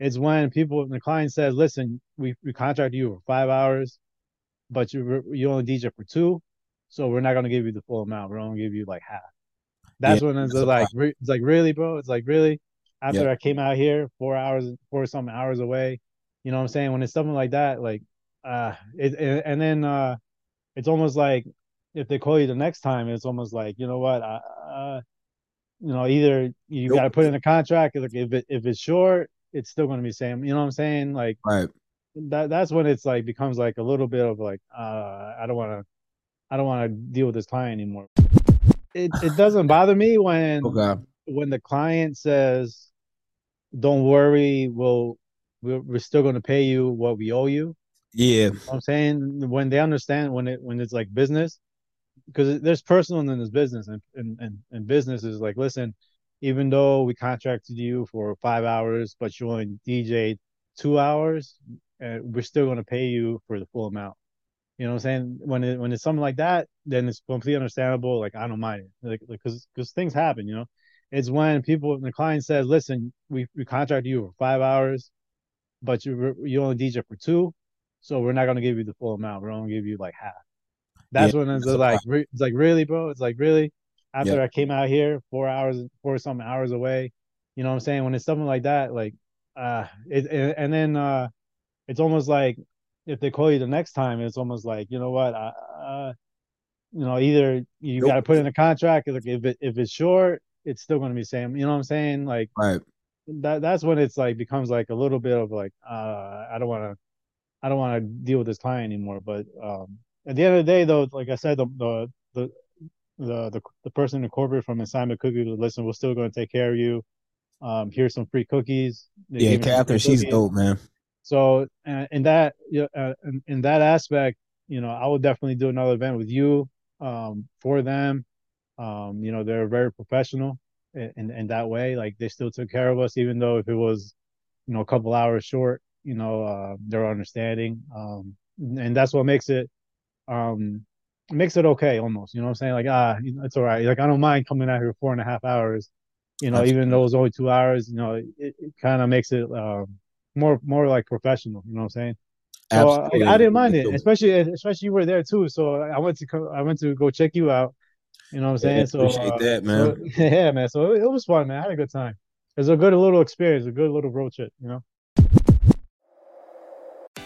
It's when people, the client says, listen, we, we contract you for five hours, but you you only DJ for two, so we're not going to give you the full amount. We're only going to give you like half. That's yeah, when it's like, re- it's like, really, bro? It's like, really? After I came out here, four hours, four some hours away, you know what I'm saying? When it's something like that, like, uh, it, it and then, uh, it's almost like if they call you the next time, it's almost like, you know what, I, uh, you know, either you nope. got to put in a contract. Like if it, if it's short, it's still going to be same. You know what I'm saying? Like, right. That that's when it's like becomes like a little bit of like, uh, I don't want to, I don't want to deal with this client anymore. It it doesn't bother me when okay. when the client says, "Don't worry, we'll we're, we're still going to pay you what we owe you." Yeah, you know I'm saying when they understand when it when it's like business, because there's personal and then there's business, and and and, and business is like, listen, even though we contracted you for five hours, but you only DJ two hours, uh, we're still going to pay you for the full amount. You know what I'm saying? When it, when it's something like that, then it's completely understandable. Like I don't mind it, like because because things happen. You know, it's when people the client says, "Listen, we we contracted you for five hours, but you you only DJ for two, so we're not going to give you the full amount. We're only going to give you like half." That's yeah, when it's like it's like really, bro. It's like really after yep. I came out here, four hours, four some hours away. You know what I'm saying? When it's something like that, like, uh, it, it and then uh, it's almost like if they call you the next time, it's almost like you know what, uh, you know, either you nope. got to put in a contract. Like if it if it's short, it's still going to be same. You know what I'm saying? Like, right. That that's when it's like becomes like a little bit of like, uh, I don't want to, I don't want to deal with this client anymore. But um, at the end of the day, though, like I said, the the the the the, the person in corporate from Insomnia Cookie listen, we're still going to take care of you. Um, here's some free cookies. They yeah, Catherine, she's cookies. dope, man. So uh, in that uh, in, in, that aspect, you know, I would definitely do another event with you um, for them. Um, you know, they're very professional in, in that way. Like they still took care of us, even though if it was, you know, a couple hours short. You know, uh, they're understanding, um, and that's what makes it um, makes it okay almost. You know what I'm saying? Like, ah, it's all right. Like, I don't mind coming out here four and a half hours, you know, That's even though it's only two hours, you know, it, it kind of makes it um, more, more like professional. You know what I'm saying? So I, I, didn't mind it, especially, especially you were there too. So I went to, co- I went to go check you out. You know what I'm saying? Yeah, so appreciate uh, that, man. So, yeah, man. So it, it was fun, man. I had a good time. It was a good little experience, a good little road trip, you know?